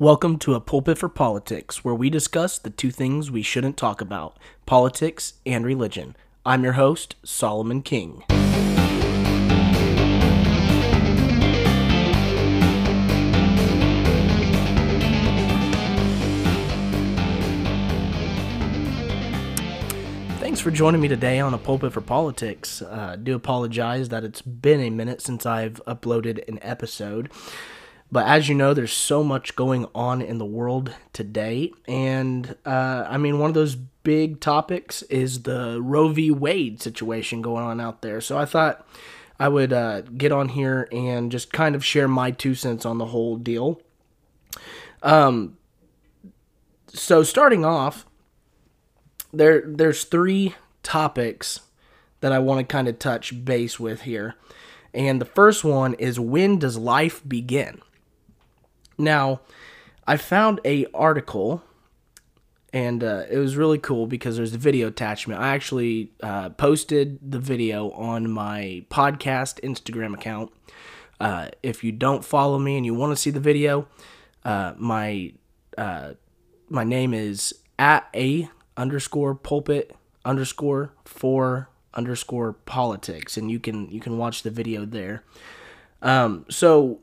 Welcome to a pulpit for politics, where we discuss the two things we shouldn't talk about politics and religion. I'm your host, Solomon King. Thanks for joining me today on a pulpit for politics. Uh, do apologize that it's been a minute since I've uploaded an episode. But as you know, there's so much going on in the world today. And uh, I mean, one of those big topics is the Roe v. Wade situation going on out there. So I thought I would uh, get on here and just kind of share my two cents on the whole deal. Um, so starting off, there there's three topics that I want to kind of touch base with here. And the first one is when does life begin? Now, I found a article, and uh, it was really cool because there's a video attachment. I actually uh, posted the video on my podcast Instagram account. Uh, if you don't follow me and you want to see the video, uh, my uh, my name is at a underscore pulpit underscore for underscore politics, and you can you can watch the video there. Um, so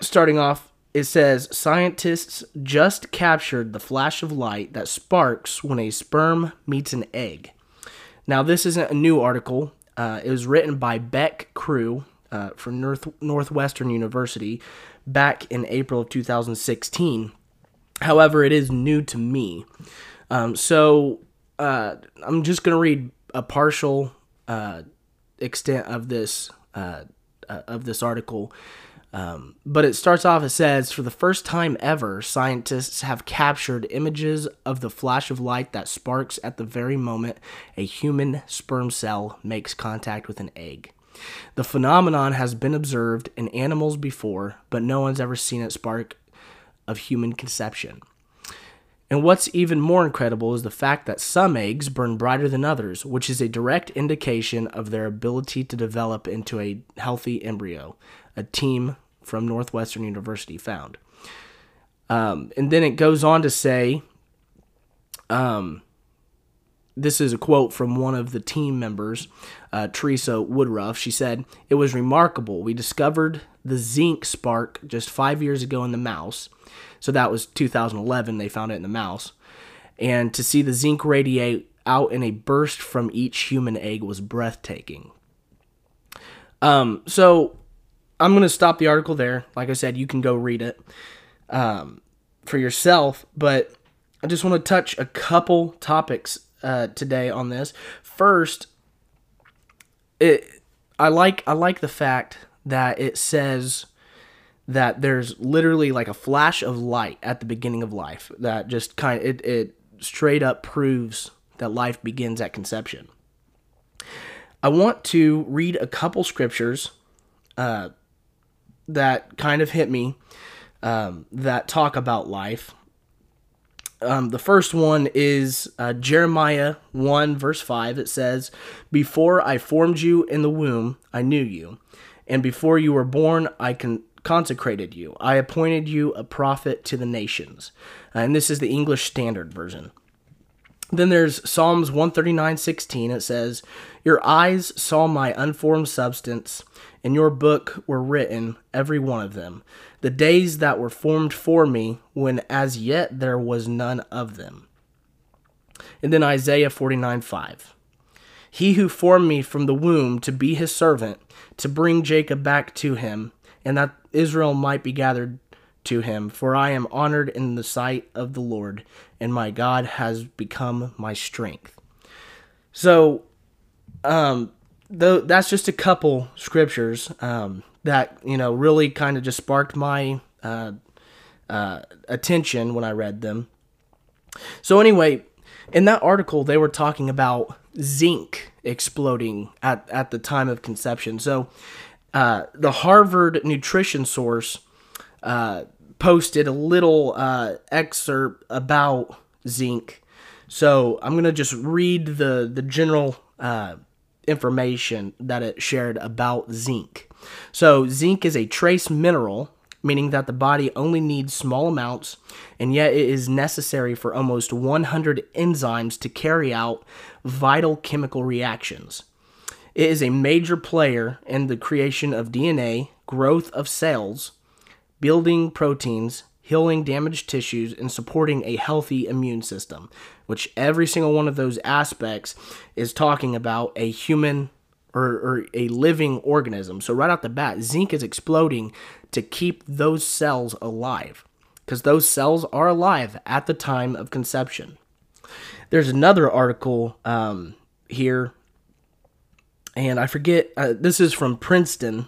starting off it says scientists just captured the flash of light that sparks when a sperm meets an egg. Now, this isn't a new article. Uh, it was written by Bec Crew uh, from North, Northwestern University back in April of 2016. However, it is new to me. Um, so uh, I'm just going to read a partial uh, extent of this uh, uh, of this article um, but it starts off, it says, for the first time ever, scientists have captured images of the flash of light that sparks at the very moment a human sperm cell makes contact with an egg. The phenomenon has been observed in animals before, but no one's ever seen it spark of human conception. And what's even more incredible is the fact that some eggs burn brighter than others, which is a direct indication of their ability to develop into a healthy embryo. A team from Northwestern University found. Um, and then it goes on to say, um, this is a quote from one of the team members, uh, Teresa Woodruff. She said, It was remarkable. We discovered the zinc spark just five years ago in the mouse. So that was 2011. They found it in the mouse. And to see the zinc radiate out in a burst from each human egg was breathtaking. Um, so I'm going to stop the article there. Like I said, you can go read it um, for yourself. But I just want to touch a couple topics uh, today on this. First, it I like I like the fact that it says that there's literally like a flash of light at the beginning of life that just kind of it, it straight up proves that life begins at conception. I want to read a couple scriptures uh, that kind of hit me um, that talk about life. Um, the first one is uh, Jeremiah 1, verse 5. It says, Before I formed you in the womb, I knew you. And before you were born, I con- consecrated you. I appointed you a prophet to the nations. And this is the English Standard Version. Then there's Psalms 139:16. It says, "Your eyes saw my unformed substance, in your book were written, every one of them, the days that were formed for me, when as yet there was none of them." And then Isaiah 49:5. He who formed me from the womb to be his servant, to bring Jacob back to him, and that Israel might be gathered to him, for I am honored in the sight of the Lord, and my God has become my strength. So, um, though that's just a couple scriptures um, that you know really kind of just sparked my uh, uh, attention when I read them. So anyway, in that article, they were talking about zinc exploding at at the time of conception. So, uh, the Harvard nutrition source uh, posted a little uh, excerpt about zinc. So I'm gonna just read the the general uh, information that it shared about zinc. So zinc is a trace mineral meaning that the body only needs small amounts, and yet it is necessary for almost 100 enzymes to carry out vital chemical reactions. It is a major player in the creation of DNA, growth of cells, building proteins, healing damaged tissues, and supporting a healthy immune system, which every single one of those aspects is talking about a human or, or a living organism. So, right off the bat, zinc is exploding to keep those cells alive because those cells are alive at the time of conception. There's another article um, here, and I forget, uh, this is from Princeton,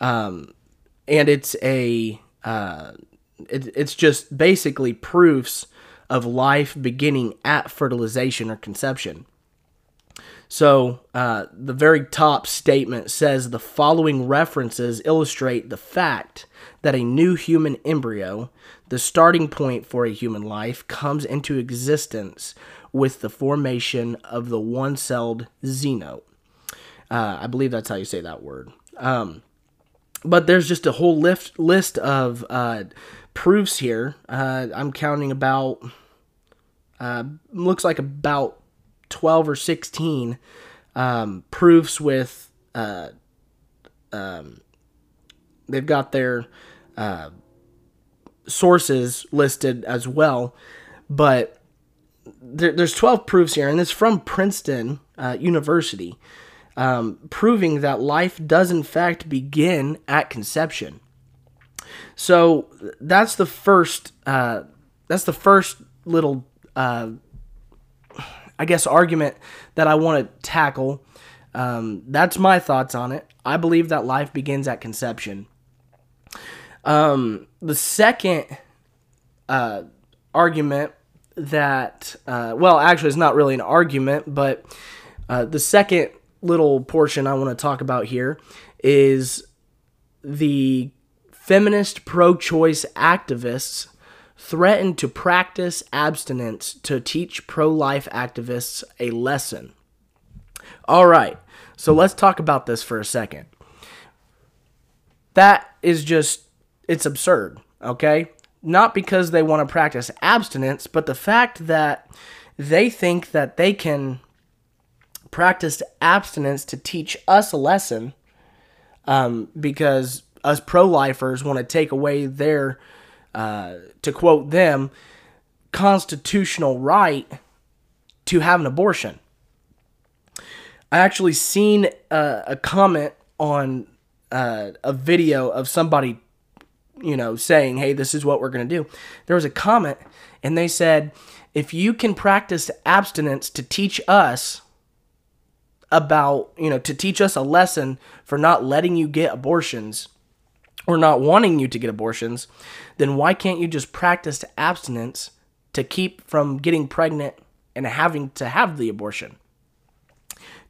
um, and it's a. Uh, it, it's just basically proofs of life beginning at fertilization or conception. So, uh, the very top statement says the following references illustrate the fact that a new human embryo, the starting point for a human life, comes into existence with the formation of the one celled xeno. Uh, I believe that's how you say that word. Um, but there's just a whole list, list of uh, proofs here. Uh, I'm counting about, uh, looks like about 12 or 16 um, proofs with uh, um, they've got their uh, sources listed as well. But there, there's 12 proofs here and it's from princeton uh, university um, proving that life does in fact begin at conception. So that's the first uh, that's the first little uh, I guess, argument that I want to tackle. Um, that's my thoughts on it. I believe that life begins at conception. Um, the second uh, argument that, uh, well, actually, it's not really an argument, but uh, the second little portion I want to talk about here is the feminist pro choice activists threatened to practice abstinence to teach pro life activists a lesson. All right, so let's talk about this for a second. That is just, it's absurd, okay? Not because they want to practice abstinence, but the fact that they think that they can practice abstinence to teach us a lesson um, because us pro lifers want to take away their uh, to quote them, constitutional right to have an abortion. I actually seen a, a comment on uh, a video of somebody, you know, saying, "Hey, this is what we're gonna do." There was a comment, and they said, "If you can practice abstinence to teach us." about, you know, to teach us a lesson for not letting you get abortions, or not wanting you to get abortions, then why can't you just practice abstinence to keep from getting pregnant and having to have the abortion?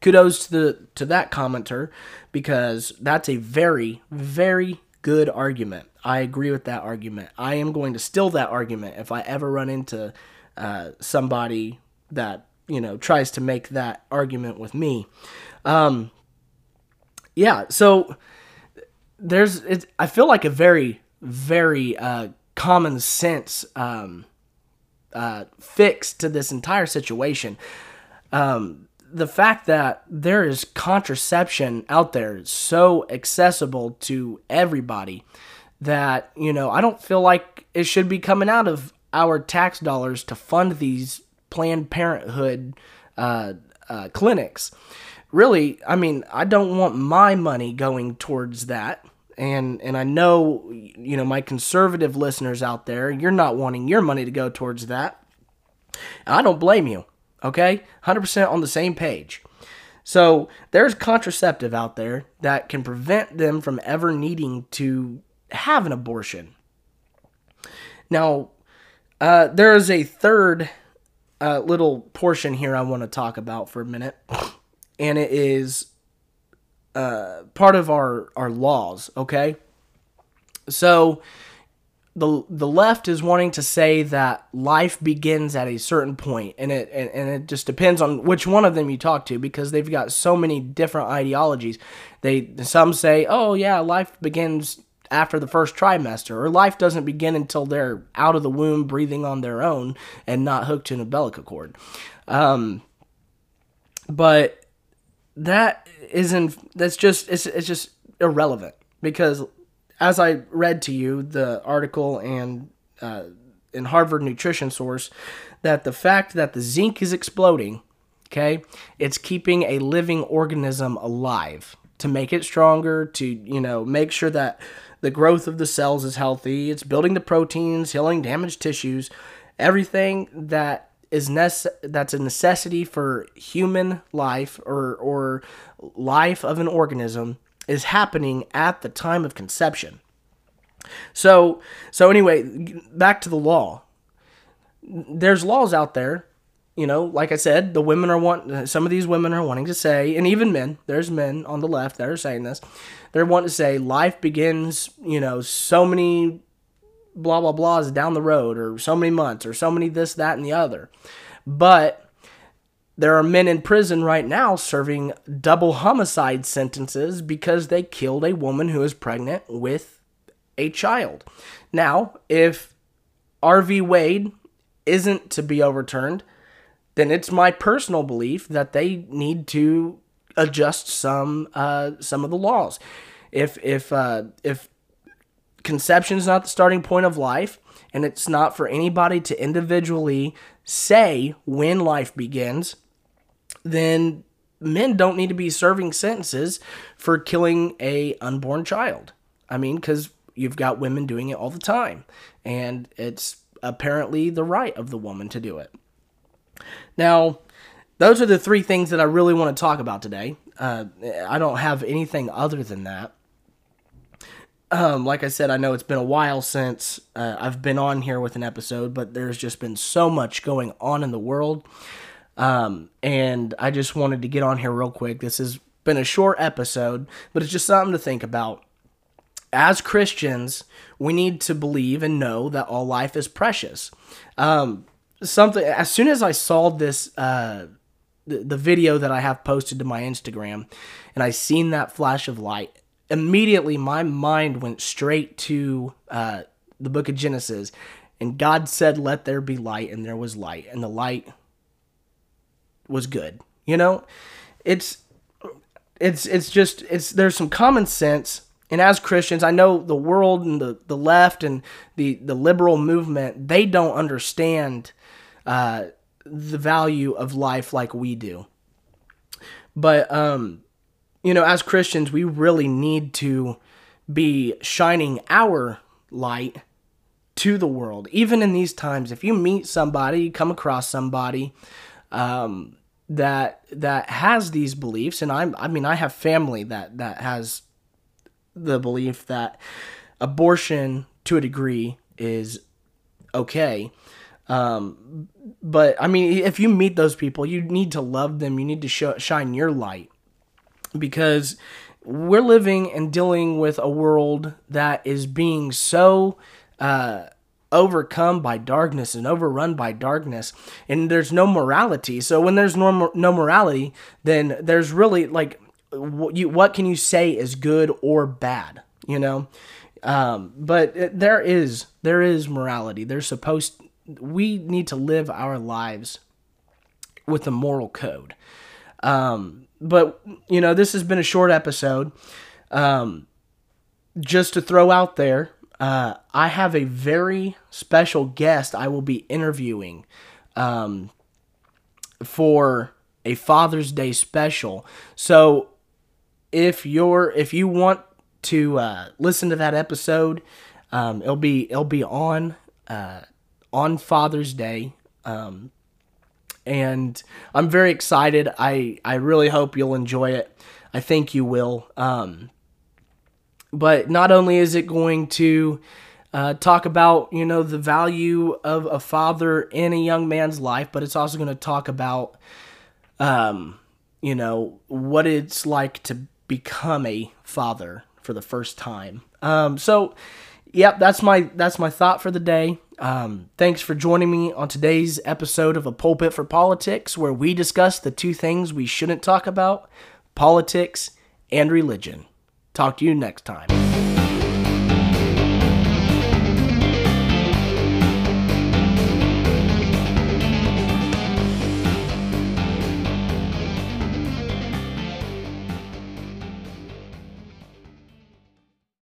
Kudos to the to that commenter because that's a very very good argument. I agree with that argument. I am going to steal that argument if I ever run into uh, somebody that you know tries to make that argument with me. Um, yeah, so there's it's I feel like a very very uh, common sense um, uh, fix to this entire situation. Um, the fact that there is contraception out there so accessible to everybody that you know I don't feel like it should be coming out of our tax dollars to fund these Planned Parenthood uh, uh, clinics. Really, I mean, I don't want my money going towards that and and I know you know my conservative listeners out there, you're not wanting your money to go towards that. I don't blame you. Okay? 100% on the same page. So, there's contraceptive out there that can prevent them from ever needing to have an abortion. Now, uh, there is a third uh, little portion here I want to talk about for a minute, and it is uh, part of our our laws. Okay, so the the left is wanting to say that life begins at a certain point, and it and, and it just depends on which one of them you talk to because they've got so many different ideologies. They some say, oh yeah, life begins after the first trimester, or life doesn't begin until they're out of the womb, breathing on their own, and not hooked to an umbilical cord. Um, but that isn't. That's just. It's it's just irrelevant because, as I read to you the article and uh, in Harvard Nutrition Source, that the fact that the zinc is exploding, okay, it's keeping a living organism alive to make it stronger, to you know make sure that the growth of the cells is healthy. It's building the proteins, healing damaged tissues, everything that is nece- that's a necessity for human life or or life of an organism is happening at the time of conception. So so anyway, back to the law. There's laws out there, you know, like I said, the women are want some of these women are wanting to say, and even men, there's men on the left that are saying this. They're wanting to say life begins, you know, so many blah blah blahs down the road or so many months or so many this that and the other. But there are men in prison right now serving double homicide sentences because they killed a woman who is pregnant with a child. Now if Roe v. Wade isn't to be overturned then it's my personal belief that they need to adjust some uh, some of the laws. If if uh, if conception is not the starting point of life, and it's not for anybody to individually say when life begins, then men don't need to be serving sentences for killing a unborn child. I mean, because you've got women doing it all the time, and it's apparently the right of the woman to do it. Now, those are the three things that I really want to talk about today. Uh, I don't have anything other than that. Um, like I said, I know it's been a while since uh, I've been on here with an episode, but there's just been so much going on in the world. Um, and I just wanted to get on here real quick. This has been a short episode, but it's just something to think about. As Christians, we need to believe and know that all life is precious. Um, something as soon as I saw this, uh, the, the video that I have posted to my Instagram, and I seen that flash of light, immediately my mind went straight to uh, the book of Genesis. And God said, Let there be light, and there was light, and the light was good. You know, it's it's it's just it's there's some common sense and as christians i know the world and the, the left and the, the liberal movement they don't understand uh, the value of life like we do but um, you know, as Christians, we really need to be shining our light to the world. Even in these times, if you meet somebody, you come across somebody um, that that has these beliefs, and I'm, I mean, I have family that that has the belief that abortion to a degree is okay. Um, but I mean, if you meet those people, you need to love them. You need to show, shine your light because we're living and dealing with a world that is being so uh, overcome by darkness and overrun by darkness, and there's no morality. So when there's no no morality, then there's really like what you what can you say is good or bad? You know, um, but it, there is there is morality. There's supposed we need to live our lives with a moral code. Um, but you know, this has been a short episode. Um, just to throw out there, uh, I have a very special guest I will be interviewing um, for a Father's Day special. So if you're if you want to uh, listen to that episode, um, it'll be it'll be on uh, on Father's Day. Um, and I'm very excited. I I really hope you'll enjoy it. I think you will. Um, but not only is it going to uh, talk about you know the value of a father in a young man's life, but it's also going to talk about um, you know what it's like to become a father for the first time. Um, so, yep, that's my that's my thought for the day. Um, thanks for joining me on today's episode of A Pulpit for Politics, where we discuss the two things we shouldn't talk about politics and religion. Talk to you next time.